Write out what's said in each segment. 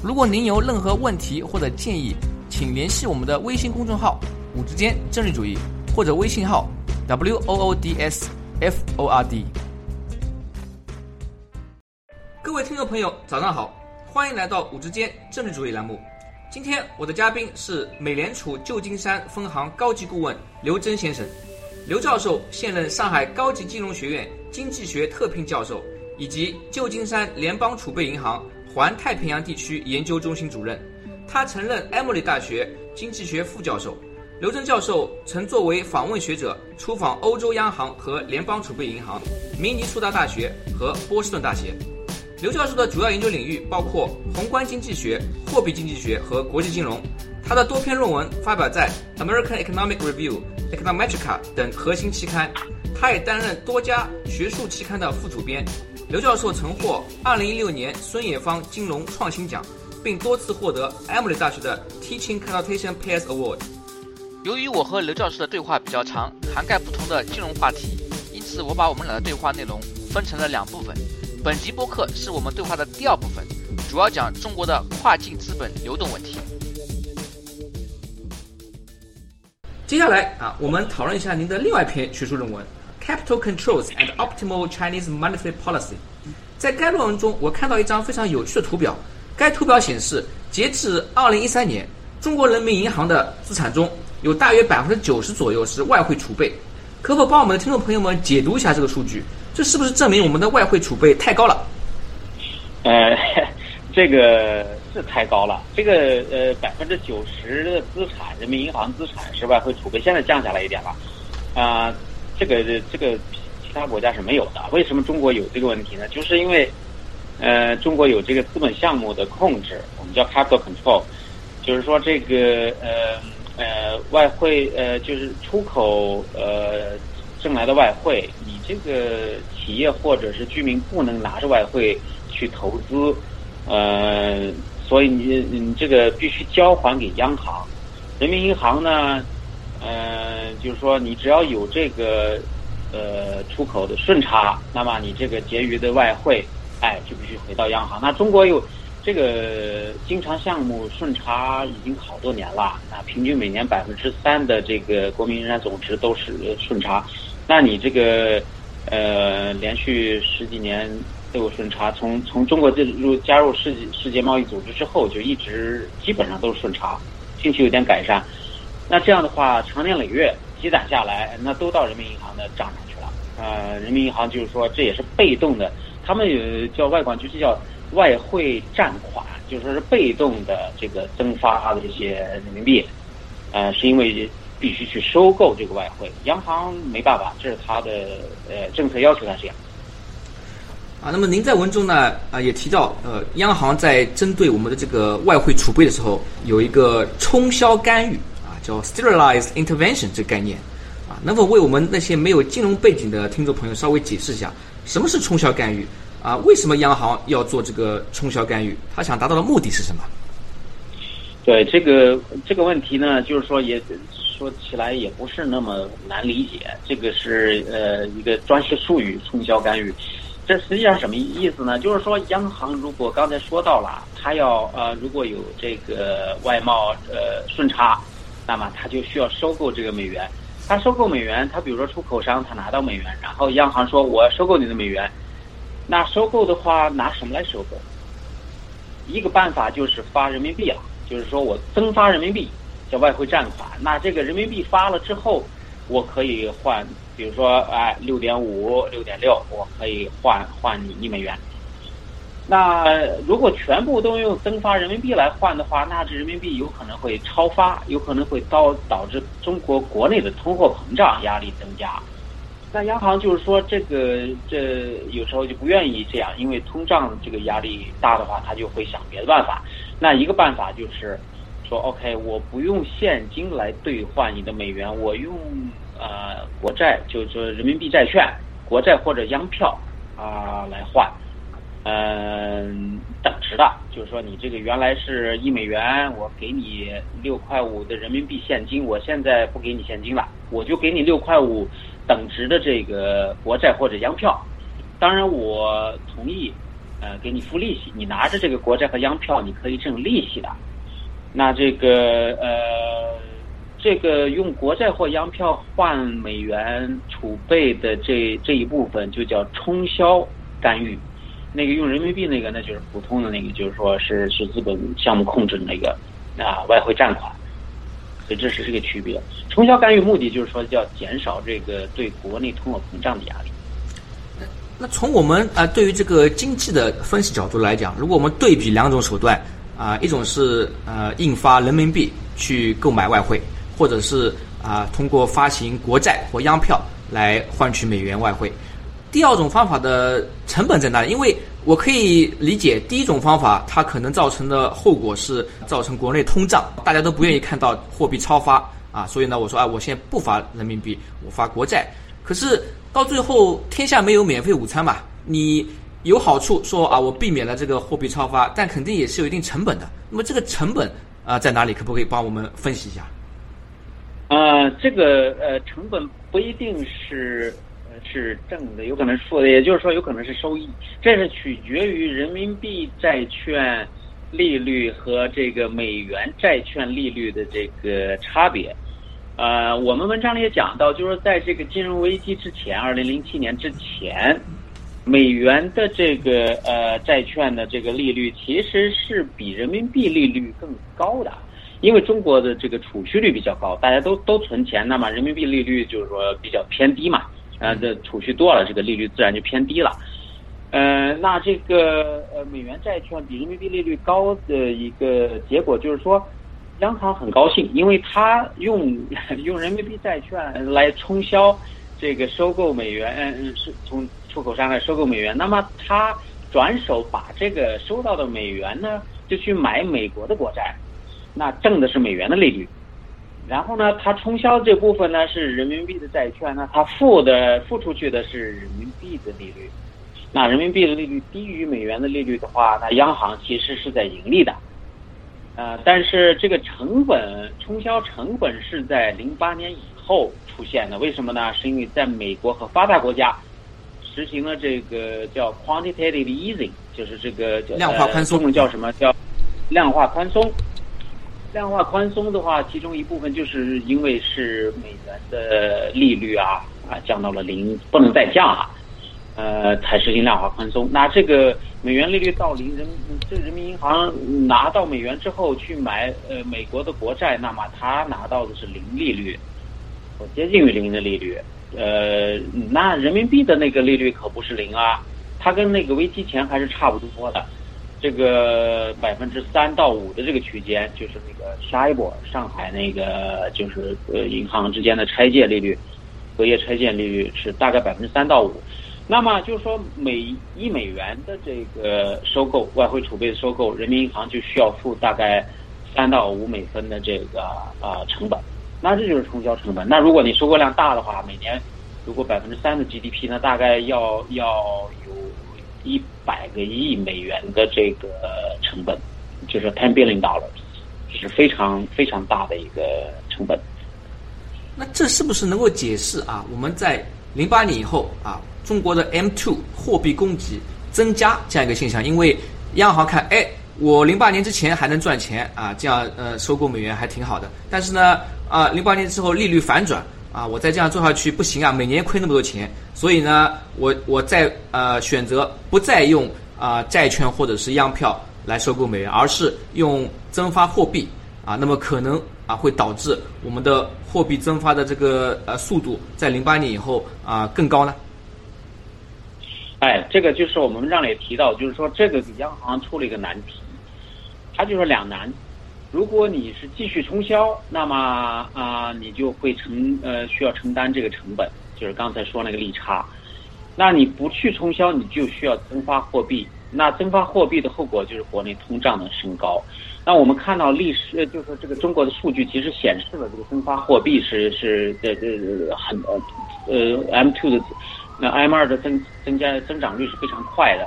如果您有任何问题或者建议，请联系我们的微信公众号“五之间政治主义”或者微信号 “w o o d s f o r d”。各位听众朋友，早上好，欢迎来到“五之间政治主义”栏目。今天我的嘉宾是美联储旧金山分行高级顾问刘真先生。刘教授现任上海高级金融学院经济学特聘教授，以及旧金山联邦储备银行环太平洋地区研究中心主任。他曾任埃默里大学经济学副教授。刘真教授曾作为访问学者出访欧洲央行和联邦储备银行、明尼苏达大学和波士顿大学。刘教授的主要研究领域包括宏观经济学、货币经济学和国际金融。他的多篇论文发表在《American Economic Review》、《Econometrica》等核心期刊。他也担任多家学术期刊的副主编。刘教授曾获2016年孙冶方金融创新奖，并多次获得 Emory 大学的 Teaching Consultation Peers Award。由于我和刘教授的对话比较长，涵盖不同的金融话题，因此我把我们俩的对话内容分成了两部分。本集播客是我们对话的第二部分，主要讲中国的跨境资本流动问题。接下来啊，我们讨论一下您的另外一篇学术论文《Capital Controls and Optimal Chinese Monetary Policy》。在该论文中，我看到一张非常有趣的图表。该图表显示，截至2013年，中国人民银行的资产中有大约百分之九十左右是外汇储备。可否帮我们的听众朋友们解读一下这个数据？这是不是证明我们的外汇储备太高了？呃，这个。是太高了，这个呃百分之九十的资产，人民银行资产是外汇储备，现在降下来一点了，啊，这个这个其他国家是没有的。为什么中国有这个问题呢？就是因为呃中国有这个资本项目的控制，我们叫 capital control，就是说这个呃呃外汇呃就是出口呃挣来的外汇，你这个企业或者是居民不能拿着外汇去投资，呃。所以你你这个必须交还给央行，人民银行呢，呃，就是说你只要有这个呃出口的顺差，那么你这个结余的外汇，哎，就必须回到央行。那中国有这个经常项目顺差已经好多年了，啊，平均每年百分之三的这个国民生产总值都是顺差，那你这个呃连续十几年。都有顺差，从从中国进入加入世界世界贸易组织之后，就一直基本上都是顺差，近期有点改善。那这样的话，长年累月积攒下来，那都到人民银行的账上去了。呃，人民银行就是说，这也是被动的，他们有叫外管局，叫外汇占款，就是说是被动的这个增发的这些人民币。呃，是因为必须去收购这个外汇，央行没办法，这是他的呃政策要求，他这样。啊，那么您在文中呢啊也提到，呃，央行在针对我们的这个外汇储备的时候，有一个冲销干预，叫 sterilized intervention 这个概念，啊，能否为我们那些没有金融背景的听众朋友稍微解释一下，什么是冲销干预？啊，为什么央行要做这个冲销干预？他想达到的目的是什么？对这个这个问题呢，就是说也说起来也不是那么难理解，这个是呃一个专业术语，冲销干预。这实际上什么意思呢？就是说，央行如果刚才说到了，它要呃，如果有这个外贸呃顺差，那么它就需要收购这个美元。它收购美元，它比如说出口商他拿到美元，然后央行说我要收购你的美元，那收购的话拿什么来收购？一个办法就是发人民币了，就是说我增发人民币，叫外汇占款。那这个人民币发了之后，我可以换。比如说，哎，六点五、六点六，我可以换换你一美元。那如果全部都用增发人民币来换的话，那这人民币有可能会超发，有可能会导导致中国国内的通货膨胀压力增加。那央行就是说，这个这有时候就不愿意这样，因为通胀这个压力大的话，他就会想别的办法。那一个办法就是说，OK，我不用现金来兑换你的美元，我用呃国债，就是人民币债券、国债或者央票啊来换，嗯，等值的，就是说你这个原来是一美元，我给你六块五的人民币现金，我现在不给你现金了，我就给你六块五。等值的这个国债或者央票，当然我同意，呃，给你付利息。你拿着这个国债和央票，你可以挣利息的。那这个呃，这个用国债或央票换美元储备的这这一部分就叫冲销干预。那个用人民币那个，那就是普通的那个，就是说是是资本项目控制的那个啊外汇占款。所以这是这个区别。冲销干预目的就是说，要减少这个对国内通货膨胀的压力。那从我们啊对于这个经济的分析角度来讲，如果我们对比两种手段啊，一种是呃印发人民币去购买外汇，或者是啊通过发行国债或央票来换取美元外汇。第二种方法的成本在哪里？因为我可以理解第一种方法，它可能造成的后果是造成国内通胀，大家都不愿意看到货币超发啊，所以呢，我说啊，我现在不发人民币，我发国债。可是到最后，天下没有免费午餐嘛，你有好处说啊，我避免了这个货币超发，但肯定也是有一定成本的。那么这个成本啊在哪里？可不可以帮我们分析一下？啊，这个呃成本不一定是。是正的，有可能是负的，也就是说有可能是收益，这是取决于人民币债券利率和这个美元债券利率的这个差别。呃，我们文章里也讲到，就是在这个金融危机之前，二零零七年之前，美元的这个呃债券的这个利率其实是比人民币利率更高的，因为中国的这个储蓄率比较高，大家都都存钱，那么人民币利率就是说比较偏低嘛。呃，这储蓄多了，这个利率自然就偏低了。呃，那这个呃美元债券比人民币利率高的一个结果就是说，央行很高兴，因为它用 用人民币债券来冲销这个收购美元，是从出口商来收购美元，那么它转手把这个收到的美元呢，就去买美国的国债，那挣的是美元的利率。然后呢，它冲销这部分呢是人民币的债券，那它付的付出去的是人民币的利率。那人民币的利率低于美元的利率的话，那央行其实是在盈利的。呃，但是这个成本冲销成本是在零八年以后出现的，为什么呢？是因为在美国和发达国家实行了这个叫 quantitative easing，就是这个量化宽松，中文叫什么叫量化宽松。量化宽松的话，其中一部分就是因为是美元的利率啊啊降到了零，不能再降啊，呃，才实行量化宽松。那这个美元利率到零，人这人民银行拿到美元之后去买呃美国的国债，那么他拿到的是零利率，接近于零的利率。呃，那人民币的那个利率可不是零啊，它跟那个危机前还是差不多的。这个百分之三到五的这个区间，就是那个下一波上海那个就是呃银行之间的拆借利率，隔夜拆借利率是大概百分之三到五。那么就是说，每一美元的这个收购外汇储备的收购，人民银行就需要付大概三到五美分的这个啊成本。那这就是冲销成本。那如果你收购量大的话，每年如果百分之三的 GDP，那大概要要有。一百个亿美元的这个成本，就是 ten billion dollars，是非常非常大的一个成本。那这是不是能够解释啊？我们在零八年以后啊，中国的 M two 货币供给增加这样一个现象？因为央行看，哎，我零八年之前还能赚钱啊，这样呃收购美元还挺好的。但是呢，啊，零八年之后利率反转。啊，我再这样做下去不行啊，每年亏那么多钱，所以呢，我我再呃选择不再用啊债券或者是央票来收购美元，而是用增发货币啊，那么可能啊会导致我们的货币增发的这个呃速度在零八年以后啊更高呢？哎，这个就是我们让也提到，就是说这个给央行出了一个难题，它就是两难。如果你是继续冲销，那么啊，你就会承呃需要承担这个成本。就是刚才说那个利差。那你不去冲销，你就需要增发货币。那增发货币的后果就是国内通胀的升高。那我们看到历史，就是这个中国的数据其实显示了这个增发货币是是这这很呃呃 M two 的那 M 二的增增加增长率是非常快的。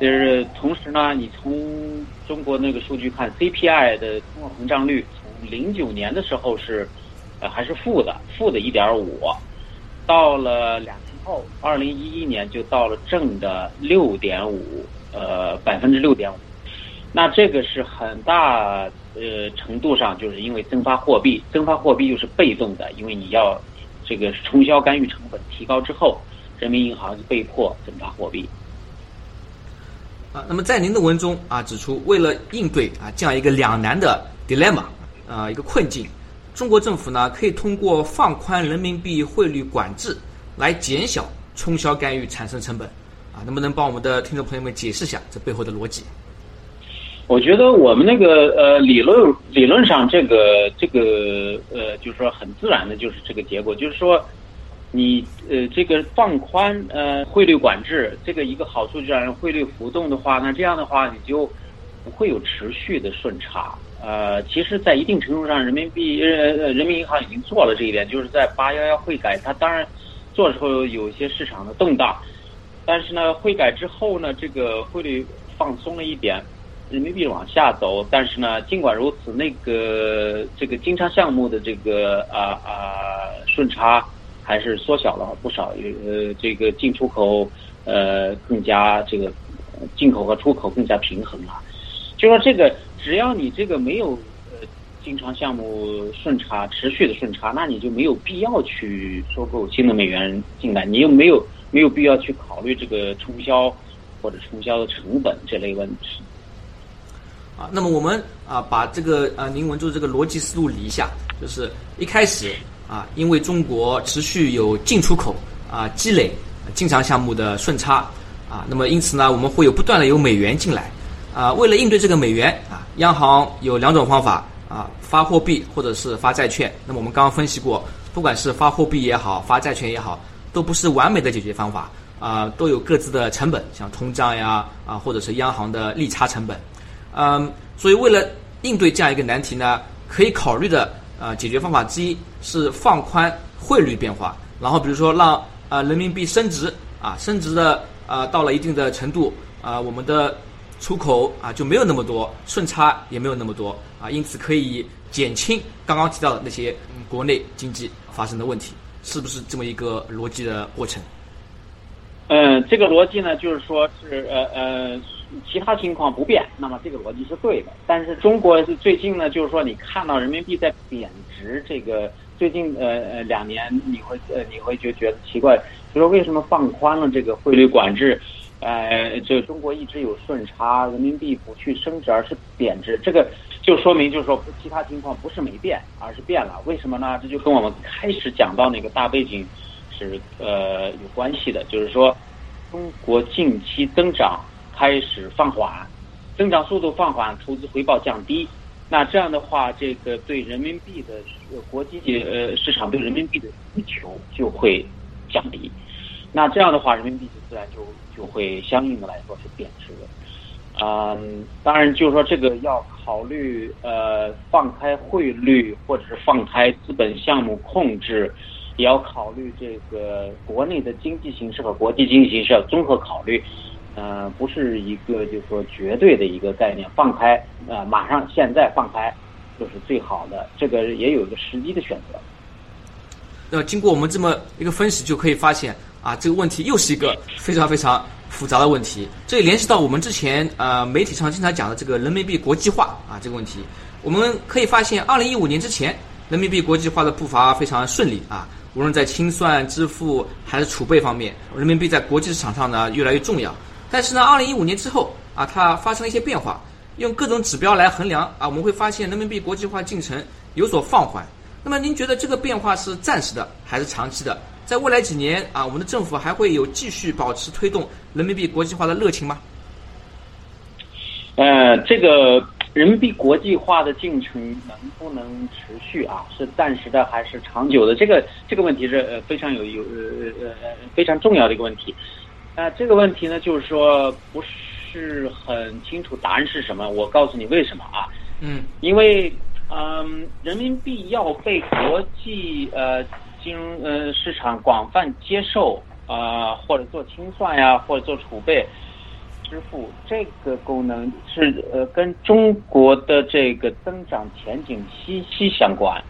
就是同时呢，你从中国那个数据看，CPI 的通货膨胀率从零九年的时候是呃还是负的，负的一点五，到了两年后，二零一一年就到了正的六点五，呃百分之六点五。那这个是很大呃程度上就是因为增发货币，增发货币又是被动的，因为你要这个冲销干预成本提高之后，人民银行就被迫增发货币。啊，那么在您的文中啊指出，为了应对啊这样一个两难的 dilemma 啊一个困境，中国政府呢可以通过放宽人民币汇率管制来减小冲销干预产生成本啊，能不能帮我们的听众朋友们解释一下这背后的逻辑？我觉得我们那个呃理论理论上这个这个呃就是说很自然的就是这个结果，就是说。你呃，这个放宽呃汇率管制，这个一个好处就让汇率浮动的话，那这样的话你就不会有持续的顺差。呃，其实，在一定程度上，人民币呃人民银行已经做了这一点，就是在八幺幺汇改，它当然做的时候有一些市场的动荡，但是呢，汇改之后呢，这个汇率放松了一点，人民币往下走，但是呢，尽管如此，那个这个经常项目的这个啊啊顺差。还是缩小了不少，呃，这个进出口呃更加这个进口和出口更加平衡了。就说这个，只要你这个没有呃经常项目顺差持续的顺差，那你就没有必要去收购新的美元进来，你又没有没有必要去考虑这个冲销或者冲销的成本这类问题。啊，那么我们啊把这个啊您文中这个逻辑思路理一下，就是一开始。啊，因为中国持续有进出口啊积累经常项目的顺差啊，那么因此呢，我们会有不断的有美元进来啊。为了应对这个美元啊，央行有两种方法啊，发货币或者是发债券。那么我们刚刚分析过，不管是发货币也好，发债券也好，都不是完美的解决方法啊，都有各自的成本，像通胀呀啊，或者是央行的利差成本。嗯，所以为了应对这样一个难题呢，可以考虑的。啊，解决方法之一是放宽汇率变化，然后比如说让啊人民币升值啊，升值的啊到了一定的程度啊，我们的出口啊就没有那么多顺差，也没有那么多啊，因此可以减轻刚刚提到的那些国内经济发生的问题，是不是这么一个逻辑的过程？嗯，这个逻辑呢，就是说是呃呃。其他情况不变，那么这个逻辑是对的。但是中国是最近呢，就是说你看到人民币在贬值，这个最近呃呃两年你会呃你会就觉得奇怪，就说为什么放宽了这个汇率管制，呃，这中国一直有顺差，人民币不去升值而是贬值，这个就说明就是说其他情况不是没变，而是变了。为什么呢？这就跟我们开始讲到那个大背景是呃有关系的，就是说中国近期增长。开始放缓，增长速度放缓，投资回报降低。那这样的话，这个对人民币的国际呃市场对人民币的需求就会降低。那这样的话，人民币就自然就就会相应的来说是贬值的。嗯，当然就是说这个要考虑呃放开汇率或者是放开资本项目控制，也要考虑这个国内的经济形势和国际经济形势要综合考虑。呃，不是一个就是说绝对的一个概念，放开啊，马上现在放开就是最好的，这个也有一个时机的选择。那经过我们这么一个分析，就可以发现啊，这个问题又是一个非常非常复杂的问题。这也联系到我们之前呃媒体上经常讲的这个人民币国际化啊这个问题。我们可以发现，二零一五年之前，人民币国际化的步伐非常顺利啊，无论在清算、支付还是储备方面，人民币在国际市场上呢越来越重要。但是呢，二零一五年之后啊，它发生了一些变化。用各种指标来衡量啊，我们会发现人民币国际化进程有所放缓。那么您觉得这个变化是暂时的还是长期的？在未来几年啊，我们的政府还会有继续保持推动人民币国际化的热情吗？呃，这个人民币国际化的进程能不能持续啊？是暂时的还是长久的？这个这个问题是呃非常有有呃呃非常重要的一个问题。那这个问题呢，就是说不是很清楚答案是什么。我告诉你为什么啊？嗯，因为嗯，人民币要被国际呃金融呃市场广泛接受啊，或者做清算呀，或者做储备。支付这个功能是呃跟中国的这个增长前景息息相关。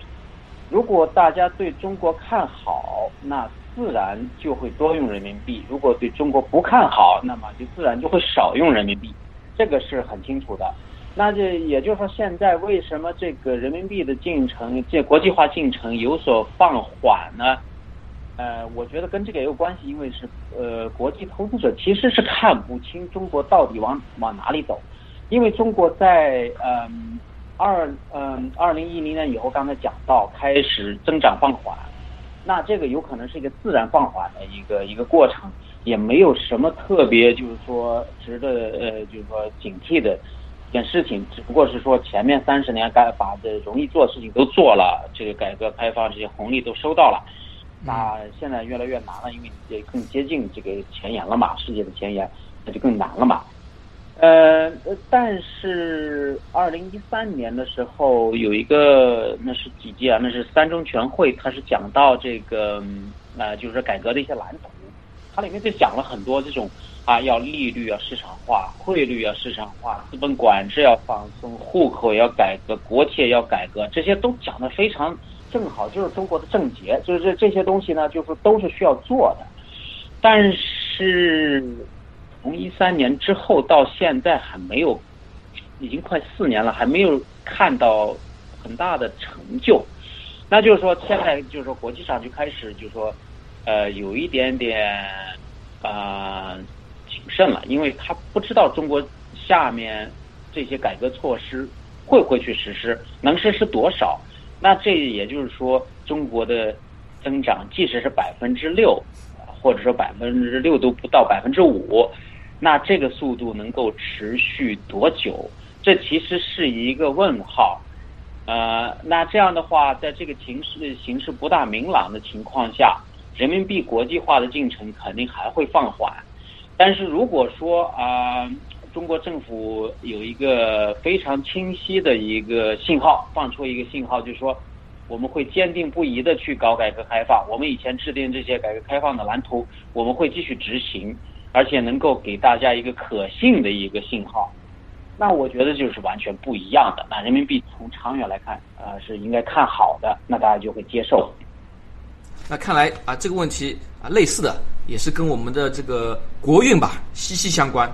如果大家对中国看好，那自然就会多用人民币；如果对中国不看好，那么就自然就会少用人民币。这个是很清楚的。那这也就是说，现在为什么这个人民币的进程、这国际化进程有所放缓呢？呃，我觉得跟这个也有关系，因为是呃，国际投资者其实是看不清中国到底往往哪里走，因为中国在嗯二嗯二零一零年以后，刚才讲到开始增长放缓，那这个有可能是一个自然放缓的一个一个过程，也没有什么特别就是说值得呃就是说警惕的一件事情，只不过是说前面三十年该把这容易做的事情都做了，这个改革开放这些红利都收到了。那现在越来越难了，因为也更接近这个前沿了嘛，世界的前沿，那就更难了嘛。呃，但是二零一三年的时候有一个，那是几届啊？那是三中全会，它是讲到这个呃，就是改革的一些蓝图，它里面就讲了很多这种啊，要利率要市场化，汇率要市场化，资本管制要放松，户口要改革，国企也要改革，这些都讲的非常。正好就是中国的症结，就是这这些东西呢，就是都是需要做的，但是从一三年之后到现在还没有，已经快四年了，还没有看到很大的成就。那就是说，现在就是说，国际上就开始就是说，呃，有一点点啊谨慎了，因为他不知道中国下面这些改革措施会不会去实施，能实施多少。那这也就是说，中国的增长，即使是百分之六，或者说百分之六都不到百分之五，那这个速度能够持续多久？这其实是一个问号。呃，那这样的话，在这个形势形势不大明朗的情况下，人民币国际化的进程肯定还会放缓。但是如果说啊。中国政府有一个非常清晰的一个信号，放出一个信号，就是说我们会坚定不移的去搞改革开放。我们以前制定这些改革开放的蓝图，我们会继续执行，而且能够给大家一个可信的一个信号。那我觉得就是完全不一样的。那人民币从长远来看，呃，是应该看好的，那大家就会接受。那看来啊，这个问题啊，类似的也是跟我们的这个国运吧息息相关。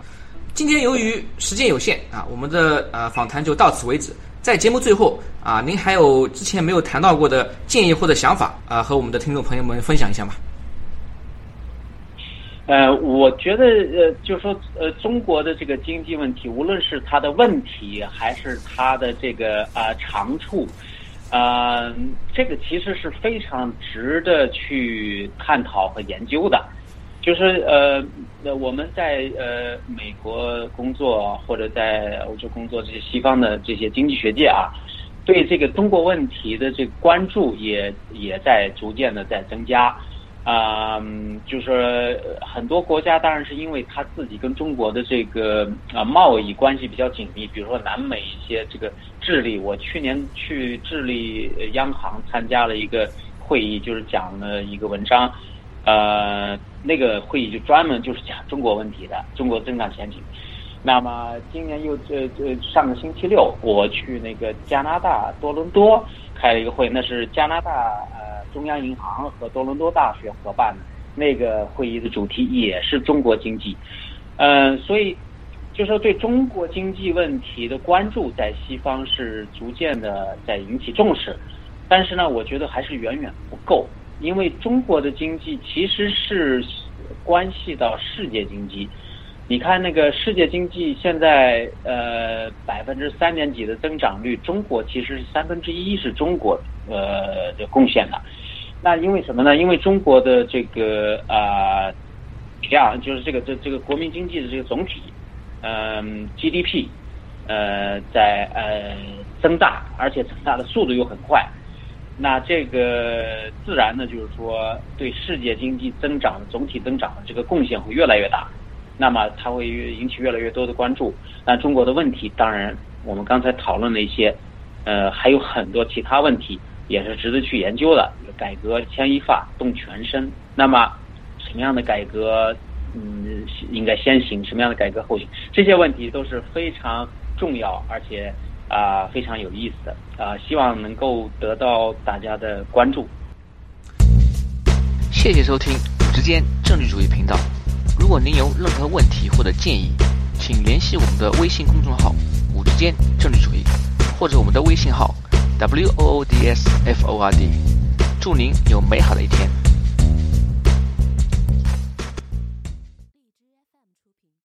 今天由于时间有限啊，我们的呃访谈就到此为止。在节目最后啊，您还有之前没有谈到过的建议或者想法啊，和我们的听众朋友们分享一下吗？呃，我觉得呃，就说呃，中国的这个经济问题，无论是它的问题还是它的这个啊长处，啊，这个其实是非常值得去探讨和研究的。就是呃，那我们在呃美国工作或者在欧洲工作，这些西方的这些经济学界啊，对这个中国问题的这个关注也也在逐渐的在增加啊。就是很多国家当然是因为他自己跟中国的这个啊贸易关系比较紧密，比如说南美一些这个智利，我去年去智利央行参加了一个会议，就是讲了一个文章。呃，那个会议就专门就是讲中国问题的，中国增长前景。那么今年又这这上个星期六，我去那个加拿大多伦多开了一个会，那是加拿大呃中央银行和多伦多大学合办的。那个会议的主题也是中国经济。嗯，所以就说对中国经济问题的关注在西方是逐渐的在引起重视，但是呢，我觉得还是远远不够。因为中国的经济其实是关系到世界经济，你看那个世界经济现在呃百分之三点几的增长率，中国其实是三分之一是中国呃的贡献的。那因为什么呢？因为中国的这个啊量就是这个这这个国民经济的这个总体嗯 GDP 呃，在呃增大，而且增大的速度又很快。那这个自然呢，就是说对世界经济增长的总体增长的这个贡献会越来越大。那么它会引起越来越多的关注。那中国的问题，当然我们刚才讨论了一些，呃，还有很多其他问题也是值得去研究的。改革牵一发动全身。那么什么样的改革，嗯，应该先行？什么样的改革后行？这些问题都是非常重要，而且。啊，非常有意思的啊，希望能够得到大家的关注。谢谢收听直间政治主义频道。如果您有任何问题或者建议，请联系我们的微信公众号“五之间政治主义”，或者我们的微信号 “w o o d s f o r d”。祝您有美好的一天。